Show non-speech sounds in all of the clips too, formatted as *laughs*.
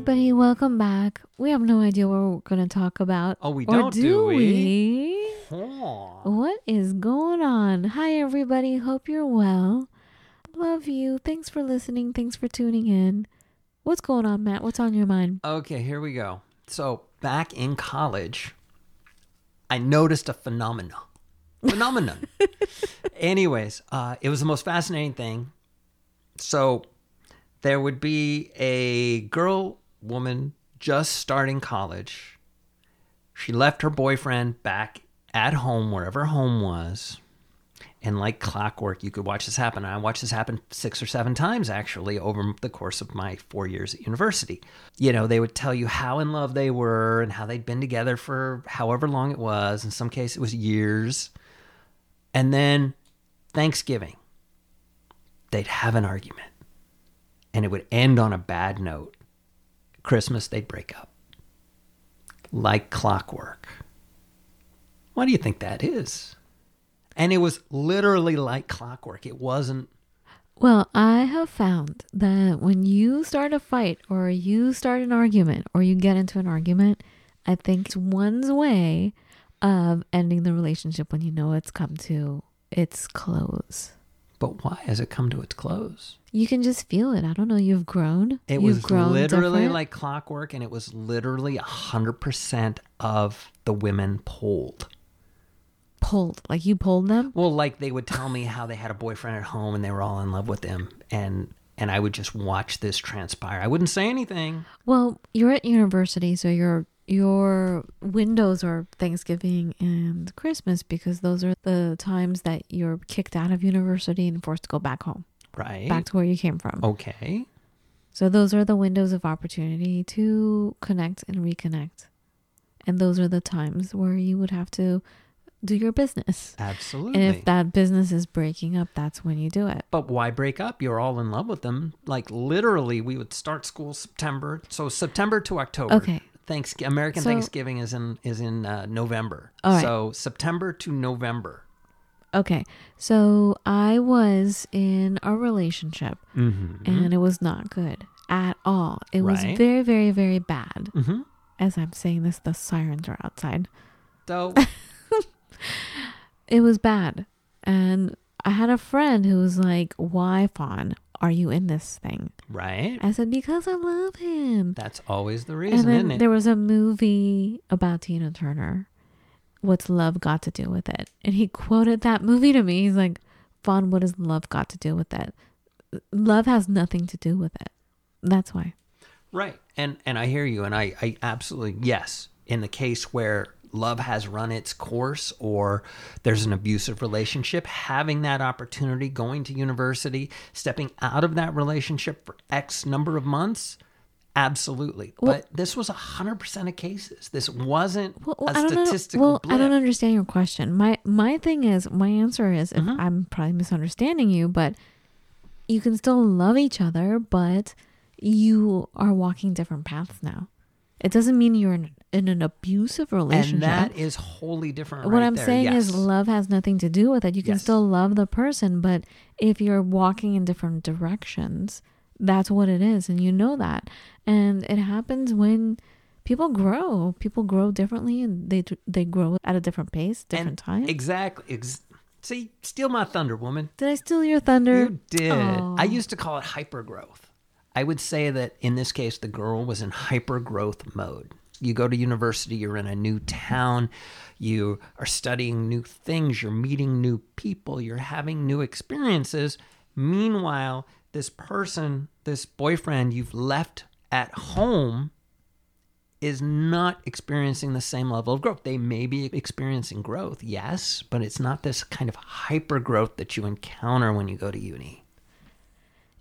Everybody. Welcome back. We have no idea what we're going to talk about. Oh, we don't, do we? we? Aw. What is going on? Hi, everybody. Hope you're well. Love you. Thanks for listening. Thanks for tuning in. What's going on, Matt? What's on your mind? Okay, here we go. So back in college, I noticed a phenomenon. Phenomenon. *laughs* Anyways, uh, it was the most fascinating thing. So there would be a girl, woman just starting college. She left her boyfriend back at home, wherever home was. And like clockwork, you could watch this happen. I watched this happen six or seven times actually over the course of my four years at university. You know, they would tell you how in love they were and how they'd been together for however long it was. In some cases, it was years. And then Thanksgiving, they'd have an argument and it would end on a bad note. Christmas, they'd break up like clockwork. Why do you think that is? And it was literally like clockwork. It wasn't. Well, I have found that when you start a fight or you start an argument or you get into an argument, I think it's one's way of ending the relationship when you know it's come to its close. But why has it come to its close? You can just feel it. I don't know. You've grown. It You've was grown literally different. like clockwork, and it was literally 100% of the women polled. pulled. Like you pulled them. Well, like they would tell me how they had a boyfriend at home and they were all in love with him, and and I would just watch this transpire. I wouldn't say anything. Well, you're at university, so your your windows are Thanksgiving and Christmas because those are the times that you're kicked out of university and forced to go back home, Right. back to where you came from. okay. So those are the windows of opportunity to connect and reconnect. And those are the times where you would have to do your business. Absolutely. And if that business is breaking up, that's when you do it. But why break up? You're all in love with them. Like literally, we would start school September, so September to October. Okay. Thanks. American So- Thanksgiving is in is in uh, November. Right. So September to November. Okay. So I was in a relationship Mm-hmm. and it was not good at all. It was very, very, very bad. Mm-hmm. As I'm saying this, the sirens are outside. So *laughs* *laughs* It was bad. And I had a friend who was like, Why, Fawn, are you in this thing? right. I said, Because I love him. That's always the reason, And then isn't it? there was a movie about Tina Turner. What's love got to do with it? And he quoted that movie to me. He's like, Fawn, what has love got to do with it? Love has nothing to do with it. That's why. Right. And and I hear you and I, I absolutely yes. In the case where love has run its course or there's an abusive relationship, having that opportunity, going to university, stepping out of that relationship for X number of months, absolutely. Well- but this was hundred percent of cases. This wasn't Well, well, a I statistical Well, blip. I don't understand your question. My my thing is, my answer is, Mm-hmm. I'm probably misunderstanding you, but you can still love each other, but you are walking different paths now. It doesn't mean you're in, in an abusive relationship. And that is wholly different. what right I'm there. saying yes. is, love has nothing to do with it. You can Yes. still love the person, but if you're walking in different directions, that's what it is, and you know that. And it happens when people grow. People grow differently, and they they grow at a different pace, different And time. Exactly. Ex- See, steal my thunder, woman. Did I steal your thunder? You did. I used to call it hypergrowth. I would say that in this case, the girl was in hypergrowth mode. You go to university, you're in a new town, you are studying new things, you're meeting new people, you're having new experiences. Meanwhile, this person, this boyfriend you've left at home, is not experiencing the same level of growth. They may be experiencing growth, yes, but it's not this kind of hyper growth that you encounter when you go to uni.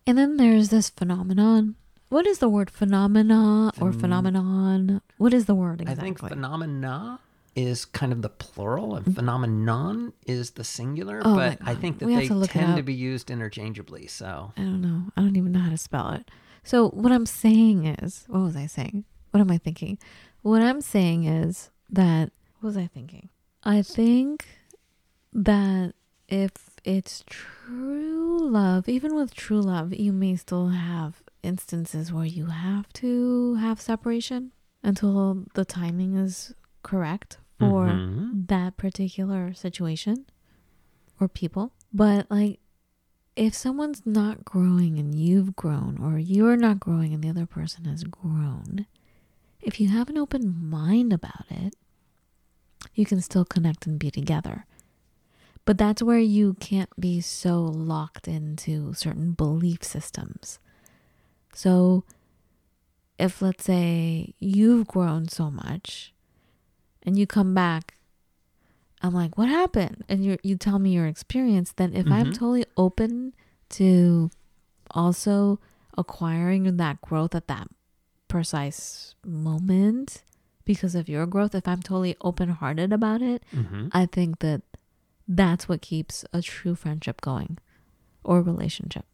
And then there's this phenomenon what is the word phenomena or phenomenon? What is the word exactly? I think phenomena is kind of the plural and mm-hmm. phenomenon is the singular, Oh but I think that We they to tend to be used interchangeably. So I don't know. I don't even know how to spell it. So what I'm saying is, what was I saying? What am I thinking? What I'm saying is that what was I thinking? I think that if it's true love, even with true love, you may still have instances where you have to have separation until the timing is correct for Mhm. that particular situation or people. But like if someone's not growing and you've grown, or you're not growing and the other person has grown, if you have an open mind about it, you can still connect and be together. But that's where you can't be so locked into certain belief systems. So, if let's say you've grown so much and you come back I'm like, what happened? And you you tell me your experience. Then if I'm Mhm. totally open to also acquiring that growth at that precise moment because of your growth, if I'm totally open hearted about it, Mhm. I think that that's what keeps a true friendship going or relationship.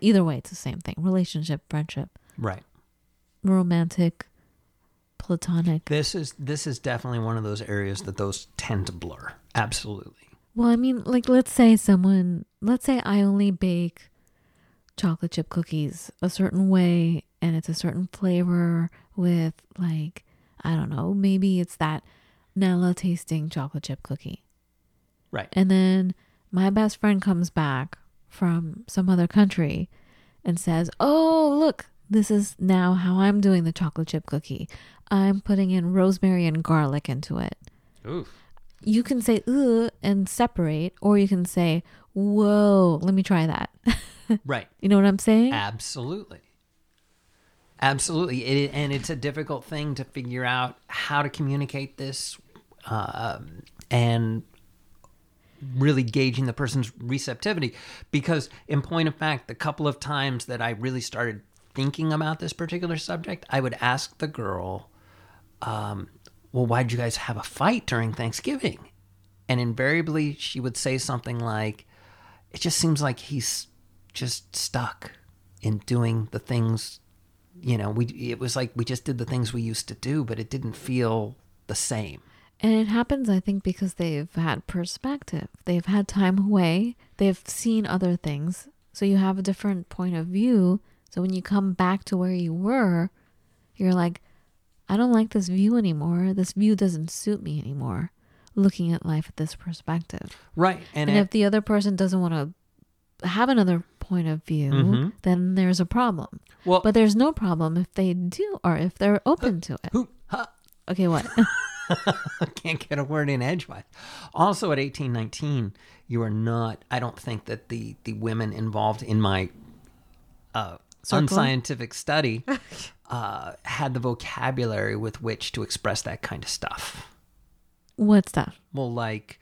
Either way, it's the same thing. Relationship, friendship, right. romantic, platonic. This is this is definitely one of those areas that those tend to blur. Absolutely. Well, I mean, like, let's say someone, let's say I only bake chocolate chip cookies a certain way and it's a certain flavor with, like, I don't know, maybe it's that Nella tasting chocolate chip cookie. Right. And then my best friend comes back from some other country and says, Oh, look, this is now how I'm doing the chocolate chip cookie. I'm putting in rosemary and garlic into it Oof. you can say ugh and separate, or you can say, whoa, let me try that. *laughs* Right. you know what I'm saying? Absolutely. Absolutely. It, and it's a difficult thing to figure out how to communicate this um, and really gauging the person's receptivity. Because, in point of fact, the couple of times that I really started thinking about this particular subject, I would ask the girl, um, Well, why'd you guys have a fight during Thanksgiving? And invariably, she would say something like, It just seems like he's just stuck in doing the things you know we it was like we just did the things we used to do but it didn't feel the same And it happens, I think, because they've had perspective. They've had time away. They've seen other things. So you have a different point of view. So when you come back to where you were, you're like, I don't like this view anymore. This view doesn't suit me anymore. Looking at life at this perspective. right and, And it- if the other person doesn't want to have another point of view, Mhm. then there's a problem. well But there's no problem if they do or if they're open to it. who huh, Okay, what? *laughs* *laughs* can't get a word in edgewise. Also at eighteen nineteen, you are not i don't think that the the women involved in my uh unscientific study *laughs* uh had the vocabulary with which to express that kind of stuff. What stuff? well like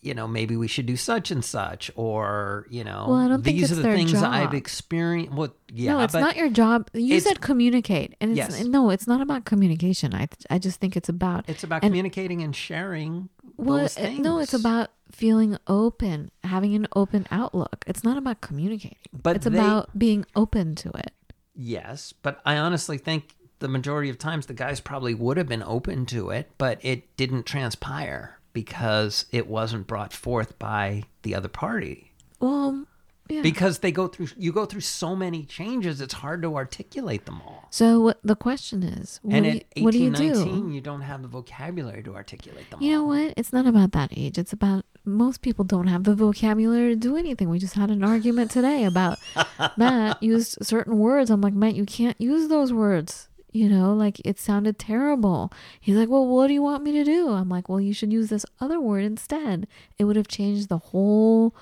you know maybe we should do such and such or you know Well, I don't think these it's are the things job. i've experienced well yeah no, it's not your job. You said communicate, and it's Yes. no, it's not about communication. I I just think it's about it's about and- communicating and sharing well, things uh, no, it's about feeling open, having an open outlook. It's not about communicating. But it's they- about being open to it. yes but i honestly think the majority of times the guys probably would have been open to it but it didn't transpire because it wasn't brought forth by the other party Well, yeah. because they go through you go through so many changes it's hard to articulate them all so the question is, what, and do, you, 18 what do you 19 do? you don't have the vocabulary to articulate them You know what? It's not about that age. It's about most people don't have the vocabulary to do anything. We just had an argument today about *laughs* Matt used certain words. I'm like, Matt, you can't use those words. You know, like it sounded terrible. He's like, Well, what do you want me to do? I'm like, Well, you should use this other word instead. It would have changed the whole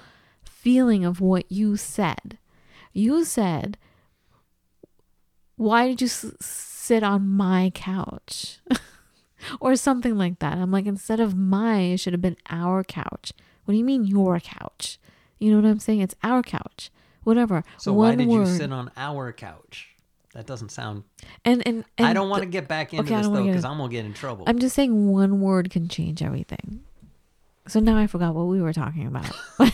feeling of what you said. You said, Why did you s- sit on my couch? *laughs* or something like that. I'm like, instead of my, it should have been our couch. What do you mean your couch? You know what I'm saying? It's our couch. Whatever. so One why did word. you sit on our couch That doesn't sound. And and, and I don't want to get back into okay, this though because I'm gonna get in trouble. I'm just saying one word can change everything. So now I forgot what we were talking about. *laughs*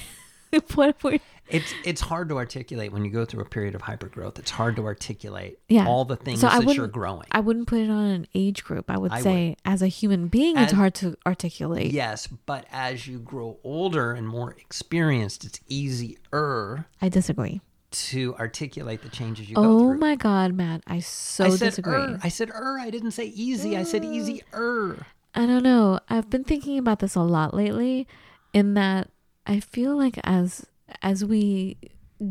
what were It's it's hard to articulate when you go through a period of hypergrowth. It's hard to articulate Yeah. all the things So I that you're growing. I wouldn't put it on an age group. I would I say as a human being it's hard to articulate. yes, but as you grow older and more experienced, it's easier I disagree. To articulate the changes you go through. Oh my god, Matt, I so I said disagree. er. I said er. I didn't say easy. I said easier. I don't know. I've been thinking about this a lot lately in that I feel like as as we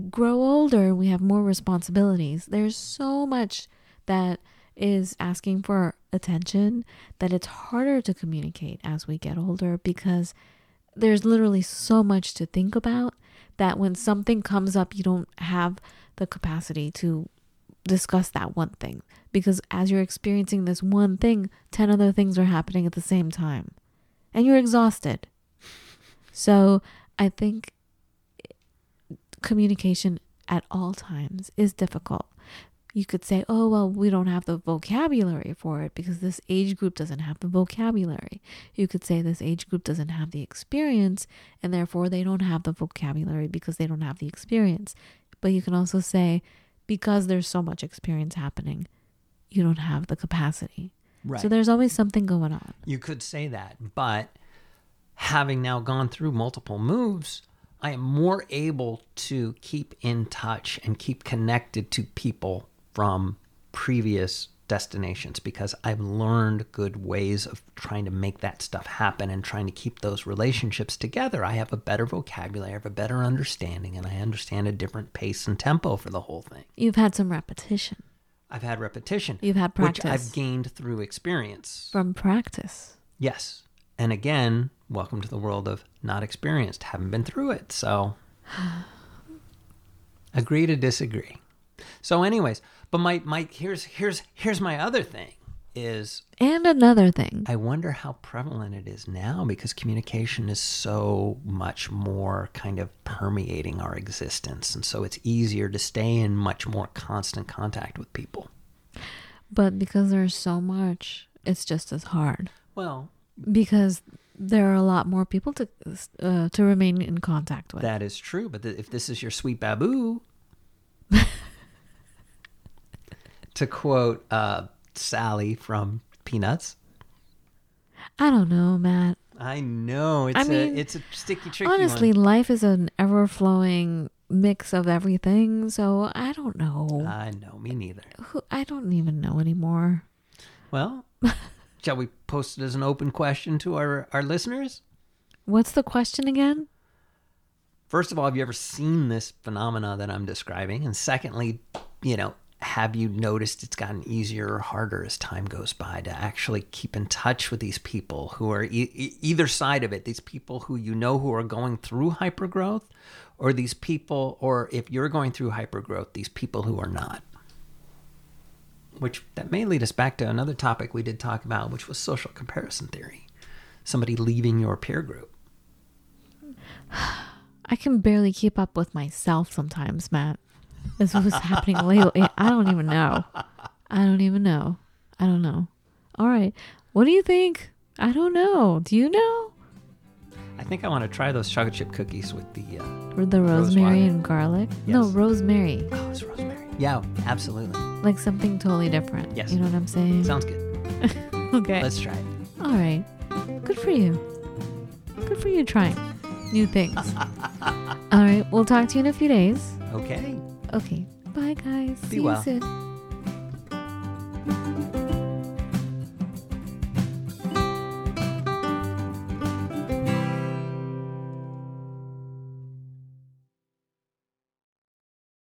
grow older, we have more responsibilities. There's so much that is asking for attention that it's harder to communicate as we get older because there's literally so much to think about that when something comes up you don't have the capacity to discuss that one thing. Because as you're experiencing this one thing 10 other things are happening at the same time. And you're exhausted. So i think communication at all times is difficult you could say oh well we don't have the vocabulary for it because this age group doesn't have the vocabulary. You could say this age group doesn't have the experience and therefore they don't have the vocabulary because they don't have the experience. But you can also say because there's so much experience happening you don't have the capacity. Right. so there's always something going on. You could say that, but having now gone through multiple moves, I am more able to keep in touch and keep connected to people from previous destinations because I've learned good ways of trying to make that stuff happen and trying to keep those relationships together. I have a better vocabulary, I have a better understanding, and I understand a different pace and tempo for the whole thing. you've had some repetition I've had repetition, You've had practice. which. I've gained through experience. from practice Yes. And again, welcome to the world of not experienced, haven't been through it. So *sighs* agree to disagree. So anyways, but my my here's here's here's my other thing is and another thing. I wonder how prevalent it is now because communication is so much more kind of permeating our existence. And so it's easier to stay in much more constant contact with people. but because there's so much it's just as hard. Well, because there are a lot more people to uh, to remain in contact with. That is true, but th- if this is your sweet babboo, *laughs* to quote uh, Sally from Peanuts, i don't know matt I know it's I a mean, it's a sticky, tricky honestly one. life is an ever-flowing mix of everything so i don't know I know, me neither. Who- i don't even know anymore Well, *laughs* shall we post it as an open question to our our listeners? what's the question again First of all, have you ever seen this phenomena that I'm describing? And secondly, you know, have you noticed it's gotten easier or harder as time goes by to actually keep in touch with these people who are e- either side of it? These people who you know who are going through hypergrowth, or these people, or if you're going through hypergrowth, these people who are not. Which that may lead us back to another topic we did talk about, which was social comparison theory. Somebody leaving your peer group. *sighs* I can barely keep up with myself sometimes, Matt. This was happening lately. I don't even know. I don't even know. I don't know. All right. What do you think? I don't know. Do you know? I think I want to try those chocolate chip cookies with the uh, the Rose rosemary and garlic? No, rosemary. Oh, it's rosemary. Yeah, absolutely. Like something totally different. Yes. You know what I'm saying? Sounds good. *laughs* okay. Let's try it. All right. Good for you. Good for you trying new things. *laughs* All right. We'll talk to you in a few days. Okay. Okay. Bye, guys. Be See you soon.